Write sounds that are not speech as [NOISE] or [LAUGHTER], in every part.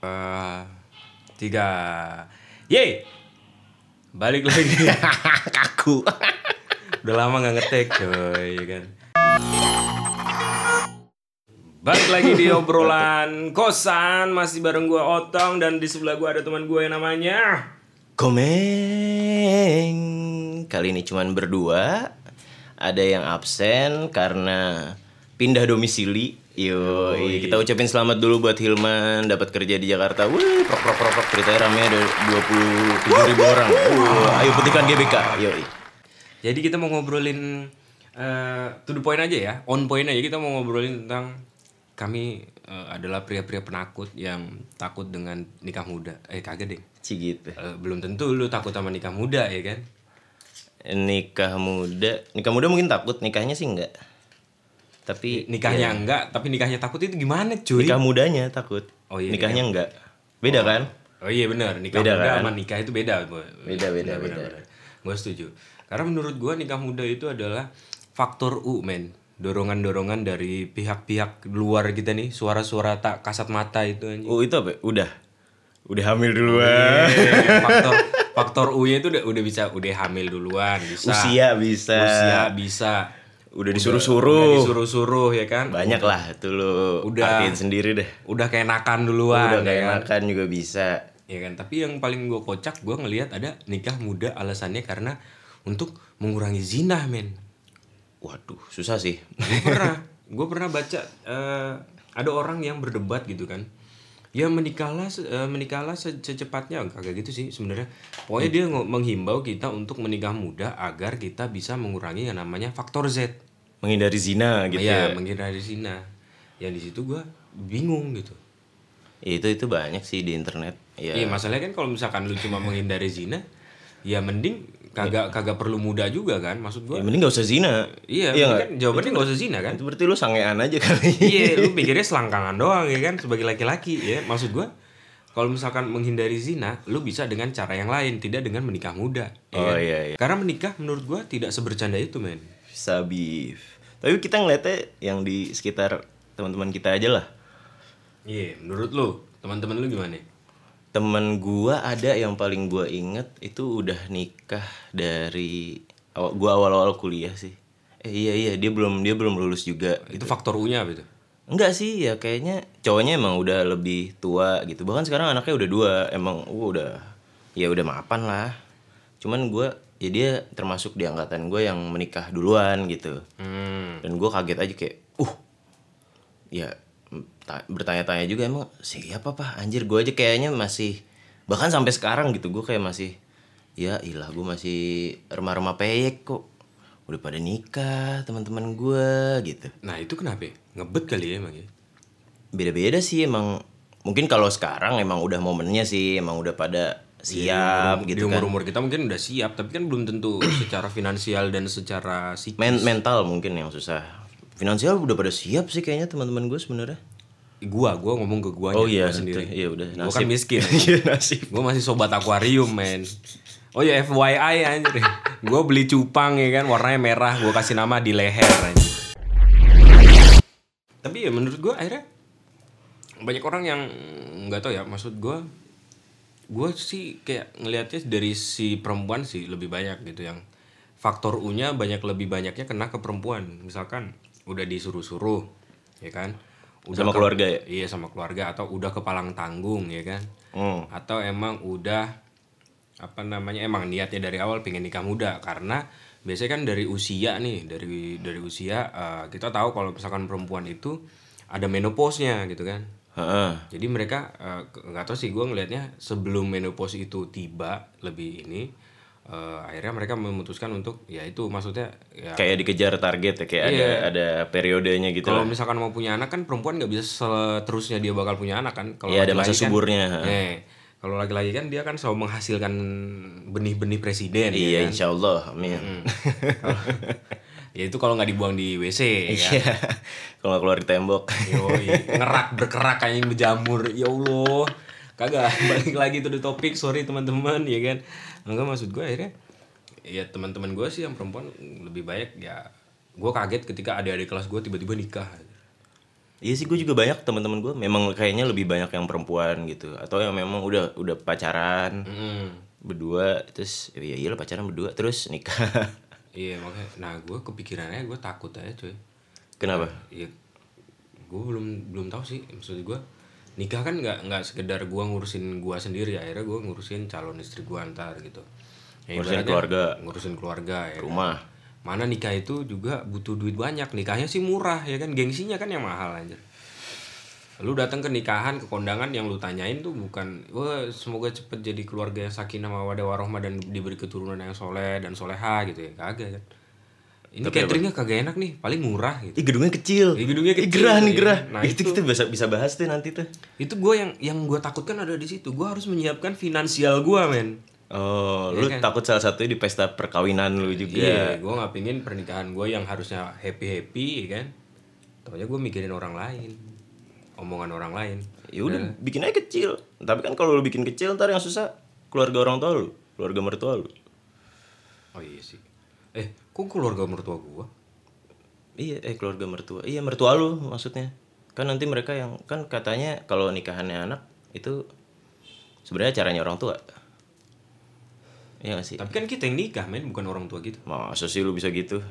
Eh, tiga. Yeay! Balik lagi. [LAUGHS] Kaku. Udah lama nggak ngetek coy, ya kan. Balik lagi di obrolan kosan masih bareng gua Otong dan di sebelah gua ada teman gua yang namanya Komeng. Kali ini cuman berdua. Ada yang absen karena pindah domisili. Yo, kita ucapin selamat dulu buat Hilman dapat kerja di Jakarta. Wih, prok prok prok prok ceritanya ramenya ada 27 ribu orang. Wah, ayo putihkan GBK. Yo. Jadi kita mau ngobrolin eh to the point aja ya, on point aja kita mau ngobrolin tentang kami eh, adalah pria-pria penakut yang takut dengan nikah muda. Eh kagak deh. Ci gitu. Eh, belum tentu lu takut sama nikah muda ya kan? Nikah muda, nikah muda mungkin takut, nikahnya sih enggak. Tapi Nikahnya enggak, tapi nikahnya takut itu gimana cuy? nikah mudanya takut. Oh iya, nikahnya enggak. Beda kan? Oh iya benar, nikah Beda muda kan? sama nikah itu beda. Beda, beda, beda. Gue setuju. Karena menurut gua nikah muda itu adalah faktor U men. Dorongan-dorongan dari pihak-pihak luar kita nih, suara-suara tak kasat mata itu anjing. Oh itu apa? Udah. Udah hamil duluan. Eh, [LAUGHS] faktor faktor U-nya itu udah udah bisa udah hamil duluan, bisa. Usia bisa. Usia bisa. Udah Udah disuruh-suruh. disuruh-suruh ya kan? Banyak lah tuh lo Udah. artiin sendiri deh. Udah keenakan duluan Udah ya kayak kan? makan juga bisa. Ya kan, tapi yang paling gue kocak gue ngelihat ada nikah muda alasannya karena untuk mengurangi zina men. Waduh, susah sih. Gue pernah, [LAUGHS] gue pernah baca eh, ada orang yang berdebat gitu kan. Ya menikahlah, se- eh, menikahlah se- secepatnya, kagak gitu sih sebenarnya. Pokoknya dia ngo- menghimbau kita untuk menikah muda agar kita bisa mengurangi yang namanya faktor Z. Menghindari zina gitu ya, ya. menghindari zina. Yang di situ gue bingung gitu. Itu itu banyak sih di internet. Ya. Iya masalahnya kan kalau misalkan lu cuma menghindari zina, ya mending kagak kagak perlu muda juga kan, maksud gua. Ya, mending gak usah zina. Iya, nggak? kan jawabannya nggak usah zina kan. Itu berarti lu sangean aja [LAUGHS] kali. iya, lu pikirnya selangkangan doang ya kan sebagai laki-laki ya. Maksud gua kalau misalkan menghindari zina, lu bisa dengan cara yang lain, tidak dengan menikah muda. ya Oh, kan? iya, iya. Karena menikah menurut gua tidak sebercanda itu, men. Sabif. Tapi kita ngeliatnya yang di sekitar teman-teman kita aja lah. Iya, menurut lu, teman-teman lu gimana? Temen gua ada yang paling gua inget itu udah nikah dari awal, gua awal-awal kuliah sih. Eh iya iya dia belum dia belum lulus juga. Itu faktor U-nya apa itu? Enggak sih ya kayaknya cowoknya emang udah lebih tua gitu. Bahkan sekarang anaknya udah dua emang uh, udah ya udah mapan lah. Cuman gua ya dia termasuk di angkatan gue yang menikah duluan gitu. Hmm. Dan gua kaget aja kayak uh ya bertanya-tanya juga emang siapa pak anjir gue aja kayaknya masih bahkan sampai sekarang gitu gue kayak masih ya ilah gue masih remah-remah peyek kok udah pada nikah teman-teman gue gitu Nah, itu kenapa? ya? Ngebet kali ya emang ya. beda-beda sih emang mungkin kalau sekarang emang udah momennya sih emang udah pada siap di gitu kan umur umur kita mungkin udah siap tapi kan belum tentu secara finansial dan secara psikis Men- mental mungkin yang susah finansial udah pada siap sih kayaknya teman-teman gue sebenarnya. Gua gua ngomong ke guanya oh iya gua sendiri. iya udah. Gua kan miskin. [LAUGHS] Iya nasib. Gua masih sobat akuarium men. Oh ya FYI anjir. [LAUGHS] Gua beli cupang ya kan? Warnanya merah gua kasih nama di leher anjir. tapi ya menurut gua akhirnya banyak orang yang nggak tahu ya maksud gua gua sih kayak ngelihatnya dari si perempuan sih lebih banyak gitu yang faktor U-nya banyak lebih banyaknya kena ke perempuan. Misalkan udah disuruh-suruh ya kan Sama ke- keluarga ya? iya sama keluarga atau udah kepalang tanggung ya kan Hmm. atau emang udah apa namanya emang niatnya dari awal pengen nikah muda karena biasanya kan dari usia nih dari dari usia eh, kita tahu kalau misalkan perempuan itu ada menopause-nya gitu kan Heeh. jadi mereka eh, nggak tahu sih gue ngelihatnya sebelum menopause itu tiba lebih ini eh, akhirnya mereka memutuskan untuk ya itu maksudnya ya kayak dikejar target ya kayak ada Iya. ada periodenya gitu kalau misalkan mau punya anak kan perempuan nggak bisa seterusnya dia bakal punya anak kan kalau Iya, ada masa kan- suburnya. Eh, kalau laki-laki kan dia kan selalu menghasilkan benih-benih presiden ya Iya kan? insya Allah amin. [LAUGHS] ya itu kalau nggak dibuang di WC ya Iya. Kalau keluar di tembok. Yoi, [LAUGHS] ngerak berkerak kayak berjamur ya Allah kagak [LAUGHS] balik lagi tuh di topik sorry teman-teman ya kan enggak maksud gue akhirnya ya teman-teman gue sih yang perempuan lebih banyak ya gue kaget ketika adik-adik kelas gue tiba-tiba nikah Iya sih gue juga banyak teman-teman gue memang kayaknya lebih banyak yang perempuan gitu atau yang memang udah udah pacaran Mm. berdua terus ya iya lah pacaran berdua terus nikah. [LAUGHS] Iya makanya. Nah gue kepikirannya gue takut aja cuy. Kenapa? Iya. Gue belum belum tahu sih maksud gue nikah kan nggak nggak sekedar gue ngurusin gue sendiri akhirnya gue ngurusin calon istri gue antar gitu. Ya, Ngurusin ibaratnya keluarga. Ngurusin keluarga ya. kan. Rumah. Mana nikah itu juga butuh duit banyak. Nikahnya sih murah ya kan gengsinya kan yang mahal aja. Lu datang ke nikahan, ke kondangan yang lu tanyain tuh bukan wah semoga cepet jadi keluarga yang sakinah mawadah warohmah dan diberi keturunan yang soleh dan soleha gitu ya. Kagak kan. Ini cateringnya kagak enak nih, paling murah gitu. Ih gedungnya kecil. Ih, gedungnya Ih, kecil, gerah nih iya. gerah. Nah, itu, itu. kita bisa bisa bahas tuh nanti tuh. Itu gue yang yang gue takutkan ada di situ. Gue harus menyiapkan finansial gue men. Oh, Iya lu kan? takut salah satunya di pesta perkawinan lu juga. Iya, gue nggak pingin pernikahan gue yang harusnya happy happy, kan? Taunya gue mikirin orang lain, omongan orang lain. Ya udah, bikin aja kecil. Tapi kan kalau lu bikin kecil ntar yang susah keluarga orang tua lu, keluarga mertua lu. Oh iya sih. Eh, kok keluarga mertua gue? Iya, eh keluarga mertua. Iya, mertua lu maksudnya. Kan nanti mereka yang kan katanya kalau nikahannya anak itu sebenarnya caranya orang tua. Iya gak sih? Tapi kan kita yang nikah, men, bukan orang tua gitu. Masa sih lu bisa gitu?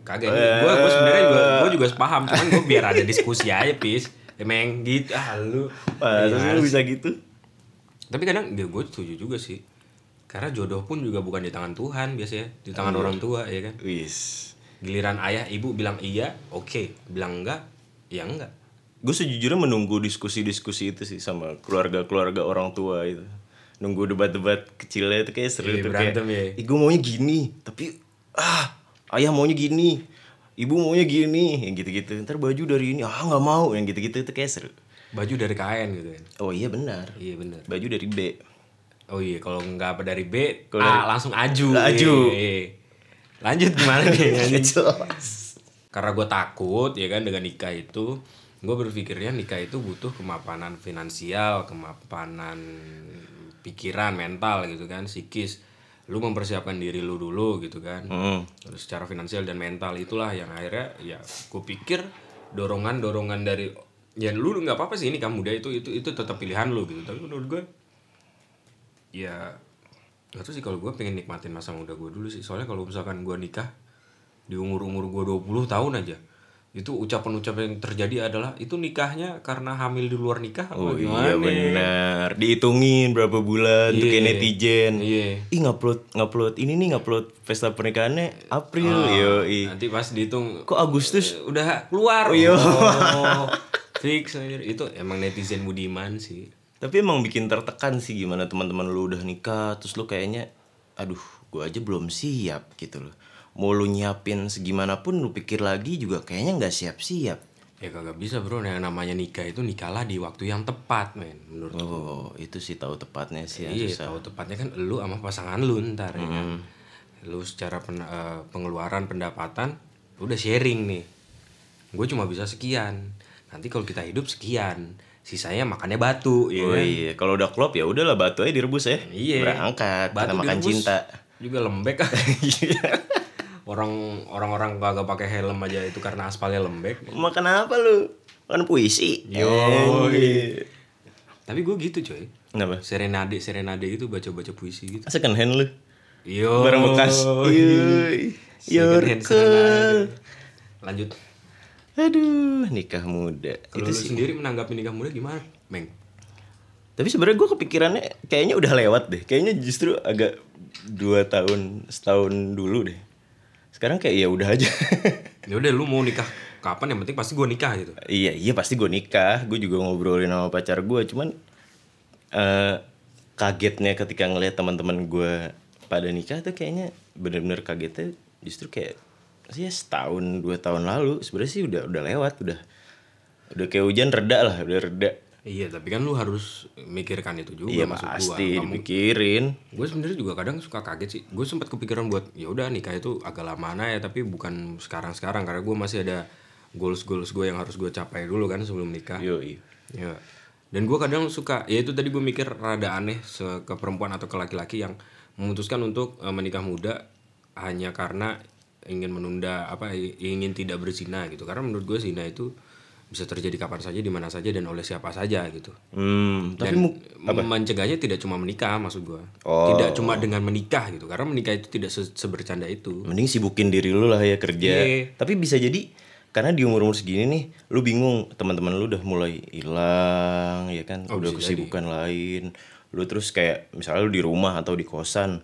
Kagak ini, gue gue sebenarnya juga gue juga sepaham, cuman gue biar ada diskusi aja, pis. Emang gitu, ah lu. Masa sih lu Iya, bisa gitu? Tapi kadang ya gue setuju juga sih. Karena jodoh pun juga bukan di tangan Tuhan biasanya, di tangan orang tua ya kan. Wis. Giliran ayah ibu bilang iya, oke. Bilang enggak, ya enggak. Gue sejujurnya menunggu diskusi-diskusi itu sih sama keluarga-keluarga orang tua itu. Nunggu debat-debat kecilnya itu kayak seru Iya, tuh kayak. ya. Gue maunya gini, tapi ah ayah maunya gini, ibu maunya gini, yang gitu-gitu. Ntar baju dari ini, ah nggak mau, yang gitu-gitu itu kayak seru. Baju dari kain gitu kan. Oh iya benar, Iya bener. baju dari B. Oh iya, kalau nggak apa dari B, Kalau A dari- langsung aju. Aju. Iya, iya. Lanjut gimana nih? [LAUGHS] Jelas. Karena gue takut ya kan dengan nikah itu, gue berpikirnya nikah itu butuh kemapanan finansial, kemapanan pikiran, mental gitu kan, psikis. Lu mempersiapkan diri lu dulu gitu kan. Terus secara finansial dan mental itulah yang akhirnya ya gue pikir dorongan-dorongan dari ya lu nggak apa-apa sih ini kamu muda itu itu itu tetap pilihan lu gitu. Tapi menurut gue ya gak tau sih kalau gue pengen nikmatin masa muda gue dulu sih soalnya kalau misalkan gue nikah di umur umur gue 20 tahun aja itu ucapan-ucapan yang terjadi adalah itu nikahnya karena hamil di luar nikah apa Oh gimana? iya benar. Dihitungin berapa bulan tuh kayak Iya. netizen. Iya. Ih ngupload ngupload ini nih ngupload pesta pernikahannya April Ah, yo nanti pas dihitung Kok Agustus? eh, udah keluar Oh, iya. Oh, [LAUGHS] fix itu emang netizen budiman sih Tapi emang bikin tertekan sih gimana teman-teman lu udah nikah terus lu kayaknya aduh gua aja belum siap gitu loh. Mau lu nyiapin segimanapun lu pikir lagi juga kayaknya nggak siap-siap. ya kagak bisa bro yang namanya nikah itu nikahlah di waktu yang tepat men menurut Oh, itu sih tahu tepatnya sih yang Iya, susah. tahu tepatnya kan lu sama pasangan lu ntar ya kan. Lu secara pen- eh, pengeluaran pendapatan lu udah sharing nih. Gue cuma bisa sekian. Nanti kalau kita hidup sekian, sisanya makannya batu ya Oh kan. iya, kalau udah klop ya udahlah batu aja direbus ya. Iya. Berangkat, kita makan direbus cinta. Juga lembek kan. [LAUGHS] Orang orang-orang kagak pakai helm aja itu karena aspalnya lembek. Makan apa lu? Makan puisi. Yo. Anjir. Tapi gue gitu coy. Kenapa? Serenade serenade gitu baca-baca puisi gitu. Second hand lu. Yo. Barang bekas. Cool. serenade. Lanjut. Aduh, nikah muda. Kalau itu lu sih. sendiri menanggapi nikah muda gimana, Meng? Tapi sebenarnya gue kepikirannya kayaknya udah lewat deh. Kayaknya justru agak dua tahun setahun dulu deh. Sekarang kayak ya udah aja. [LAUGHS] Ya udah lu mau nikah kapan yang penting pasti gue nikah gitu. iya iya pasti gue nikah. Gue juga ngobrolin sama pacar gue. Cuman eh kagetnya ketika ngelihat teman-teman gue pada nikah tuh kayaknya bener-bener kagetnya justru kayak ya setahun dua tahun lalu sebenarnya sih udah udah lewat udah udah kayak hujan reda lah udah reda Iya, tapi kan lu harus mikirkan itu juga iya maksud pasti gua. Kamu, dipikirin gue sebenarnya juga kadang suka kaget sih. Gue sempat kepikiran buat ya udah nikah itu agak lama ya, tapi bukan sekarang-sekarang karena gue masih ada goals-goals gue yang harus gue capai dulu kan sebelum nikah. yo iya Ya. Dan gue kadang suka, ya itu tadi gue mikir rada aneh ke perempuan atau ke laki-laki yang memutuskan untuk eh, menikah muda hanya karena ingin menunda apa ingin tidak berzina gitu. Karena menurut gue zina itu bisa terjadi kapan saja di mana saja dan oleh siapa saja gitu Hmm, tapi dan mu- mencegahnya tidak cuma menikah maksud gua Oh. tidak cuma dengan menikah gitu karena menikah itu tidak se- sebercanda itu mending sibukin diri lu lah ya kerja. Iya. Tapi bisa jadi karena di umur-umur segini nih, lu bingung teman-teman lu udah mulai hilang, ya kan? Oh, udah kesibukan lain. Lu terus kayak misalnya lu di rumah atau di kosan,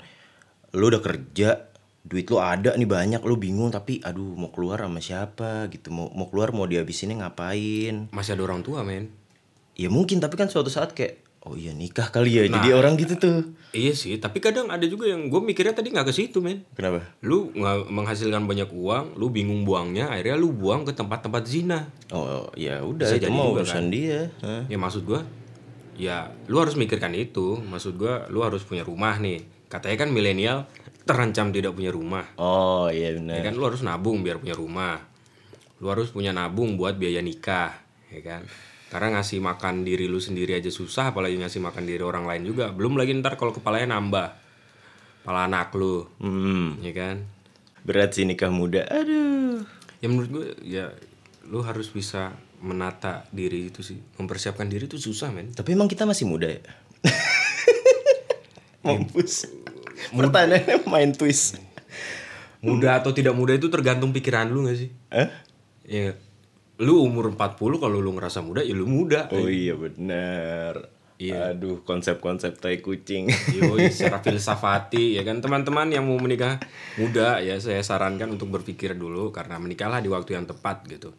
lu udah kerja, duit lu ada nih banyak, lu bingung tapi aduh mau keluar sama siapa gitu, mau mau keluar mau dihabisinnya ngapain? masih ada orang tua men Ya mungkin tapi kan suatu saat kayak oh iya nikah kali ya. Nah. Jadi orang gitu tuh. iya sih tapi kadang ada juga yang gue mikirnya tadi nggak ke situ men Kenapa? lu nggak menghasilkan banyak uang lu bingung buangnya akhirnya lu buang ke tempat-tempat zina Oh ya udah itu jadi mau urusan dia. Hah? ya maksud gua ya lu harus mikirkan itu maksud gua lu harus punya rumah nih katanya kan milenial terancam tidak punya rumah Oh iya benar. ya kan lu harus nabung biar punya rumah lu harus punya nabung buat biaya nikah ya kan karena ngasih makan diri lu sendiri aja susah apalagi ngasih makan diri orang lain juga belum lagi ntar kalau kepalanya nambah kepala anak lu Hmm, ya kan berat sih nikah muda. Aduh. ya menurut gue ya lu harus bisa menata diri itu sih mempersiapkan diri itu susah men Tapi emang kita masih muda ya? [LAUGHS] Mampus. Pertanyaannya main twist. muda atau tidak muda itu tergantung pikiran lu gak sih Hah? ya lu umur 40 kalau lu ngerasa muda ya lu muda Oh iya benar. Iya. Aduh konsep-konsep tai kucing. Yoi, [LAUGHS] secara filsafati ya kan teman-teman yang mau menikah muda ya saya sarankan untuk berpikir dulu karena menikahlah di waktu yang tepat gitu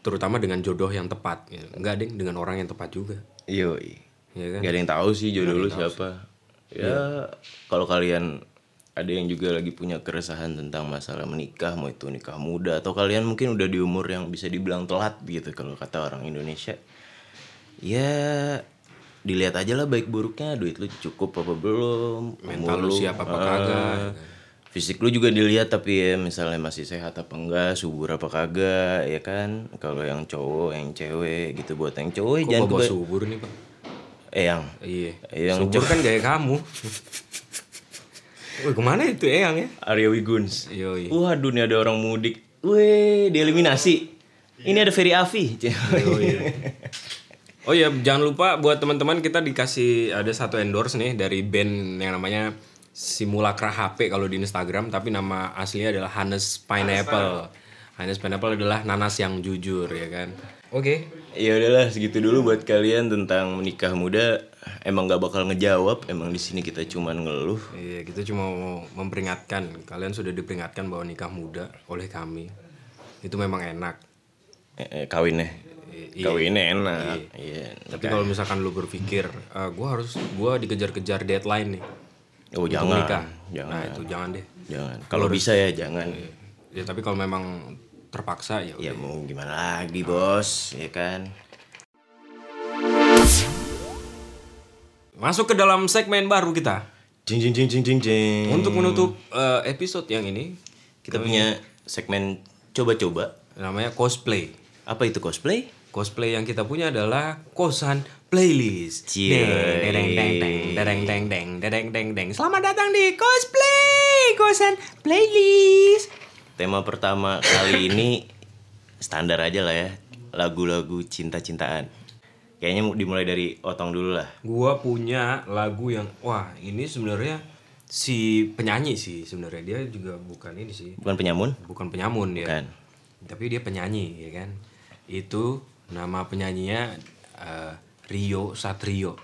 terutama dengan jodoh yang tepat gitu. enggak ding dengan orang yang tepat juga Yoi. ya kan Gak ada yang tahu sih jodoh lu siapa. Ya kalau kalian ada yang juga lagi punya keresahan tentang masalah menikah, mau itu nikah muda atau kalian mungkin udah di umur yang bisa dibilang telat gitu kalau kata orang Indonesia. Ya dilihat aja lah baik buruknya duit lu cukup apa belum mental umur lu siap apa ah, kagak. fisik lu juga dilihat tapi ya misalnya masih sehat apa enggak subur apa kagak ya kan? Kalau yang cowok yang cewek gitu buat yang cowok kok jangan bawa subur nih pak eh yang iya Yang subur kan gaya kamu Wih, ke mana itu Eyang ya? Arya Wiguns. Yoi. Waduh nih ada orang mudik. Weh, dieliminasi. Ini ada Ferry Afi. [LAUGHS] Oh iya, jangan lupa buat teman-teman kita dikasih ada satu endorse nih dari band yang namanya Simulacra HP kalau di Instagram, tapi nama aslinya adalah Hannes Pineapple. Hannes Pineapple adalah nanas yang jujur ya kan. Oke. ya udahlah segitu dulu buat kalian tentang menikah muda. Emang gak bakal ngejawab. Emang di sini kita cuman ngeluh. Iya, kita cuma mau memperingatkan. Kalian sudah diperingatkan bahwa nikah muda oleh kami. Itu memang enak. Eh, eh, kawinnya. Iya. Kawinnya enak. Iya. Tapi kalau misalkan lu berpikir, "Ah, gua harus gua dikejar-kejar deadline nih. Oh jangan. nikah." Jangan. Nah, itu jangan deh. Jangan. Kalau bisa ya jangan. Ya tapi kalau memang terpaksa ya Ya mau gimana lagi bos, ya kan? Masuk ke dalam segmen baru kita. Jing jing jing jing jing jing. Untuk menutup eh, episode yang ini kita punya segmen coba-coba. namanya cosplay. Apa itu cosplay? Cosplay yang kita punya adalah kosan playlist. Deng, deng, deng, deng, deng, deng, deng, deng, deng. Selamat datang di cosplay kosan playlist. Tema pertama kali ini standar aja lah ya, lagu-lagu cinta-cintaan. Kayaknya mau dimulai dari Otong dulu lah. Gua punya lagu yang wah ini sebenarnya si penyanyi sih sebenarnya dia juga bukan ini sih Bukan penyamun? bukan penyamun ya Bukan. tapi dia penyanyi ya kan itu nama penyanyinya eh, Rio Satrio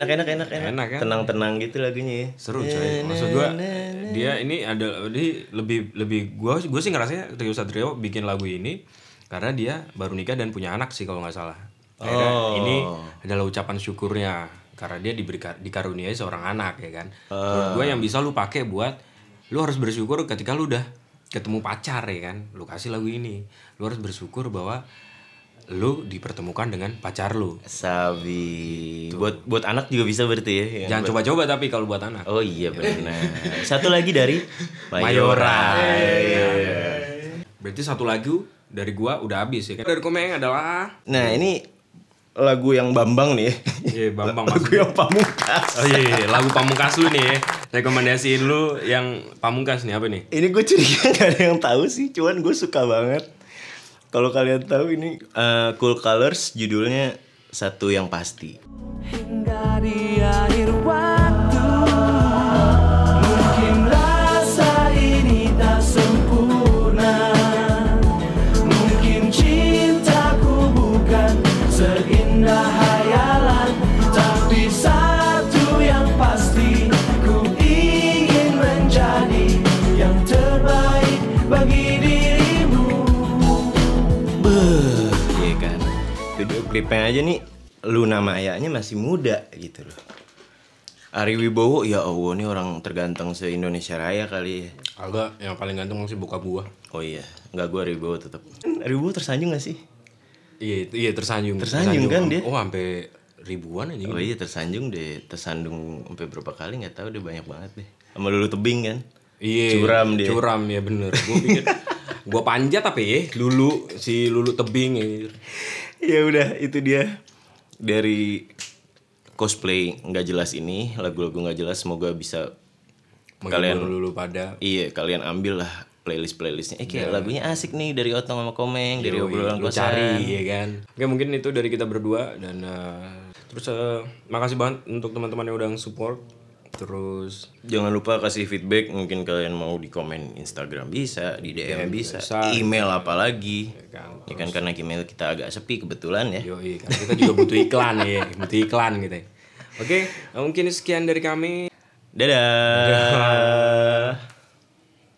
Enak enak enak enak. Enak, kan? Tenang-tenang gitu lagunya ya. seru coy maksud gua dia ini ada dia lebih lebih gua gua sih ngerasanya Rio Satrio bikin lagu ini karena dia baru nikah dan punya anak sih kalau nggak salah Akhirnya Oh. ini adalah ucapan syukurnya karena dia diberi dikaruniai seorang anak ya kan menurut gue yang bisa lu pakai buat lu harus bersyukur ketika lu udah ketemu pacar ya kan lu kasih lagu ini lu harus bersyukur bahwa lu dipertemukan dengan pacar lu Sabi. Buat buat anak juga bisa berarti ya. yang jangan coba-coba tapi kalau buat anak Oh iya benar. Satu lagi dari Mayora. Iya. berarti satu lagu dari gua udah habis ya kan dari komeng adalah Nah ini lagu yang Bambang nih. Iya, Bambang lagu maksudnya. yang Pamungkas. Oh iya, iya, lagu pamungkas lu nih ya. Rekomendasiin lu yang pamungkas nih apa nih? Ini gue curiga [LAUGHS] gak ada yang tahu sih, cuman gue suka banget. Kalau kalian tahu ini eh, Cool Colors judulnya satu yang pasti. Hingga di akhir waktu Klipnya aja nih Luna Maya-nya masih muda gitu loh. Ari Wibowo ya Allah nih orang terganteng se-Indonesia Raya kali ya. Agak yang paling ganteng masih bokap gua. Oh iya, nggak gue Ari Wibowo tetap. Ari Wibowo tersanjung gak sih? Iya, iya tersanjung. Tersanjung kan dia? Oh, sampai ribuan aja. Oh iya tersandung deh, tersandung sampai berapa kali nggak tahu deh banyak banget deh. Sama Lulu Tebing kan? Iya. Curam dia. Curam ya bener. Gua pikir gua panjat apa ya? Lulu si Lulu tebing ya. Ya udah itu dia. Dari cosplay nggak jelas ini lagu-lagu nggak jelas semoga bisa Kalian kalian Lulu pada. Iya kalian ambil lah playlist playlistnya eh kayak lagunya asik nih dari Otong sama Komeng dari obrolan kosan cari ya kan. Oke, mungkin itu dari kita berdua dan eh, terus eh, makasih banget untuk teman-teman yang udah support. Terus jangan lupa kasih feedback mungkin kalian mau di komen Instagram bisa di DM bisa, bisa. email apalagi kan, ya kan karena email kita agak sepi kebetulan ya Yo, karena kita juga butuh iklan ya, [LAUGHS] butuh iklan gitu. ya. Oke, mungkin sekian dari kami. dadah.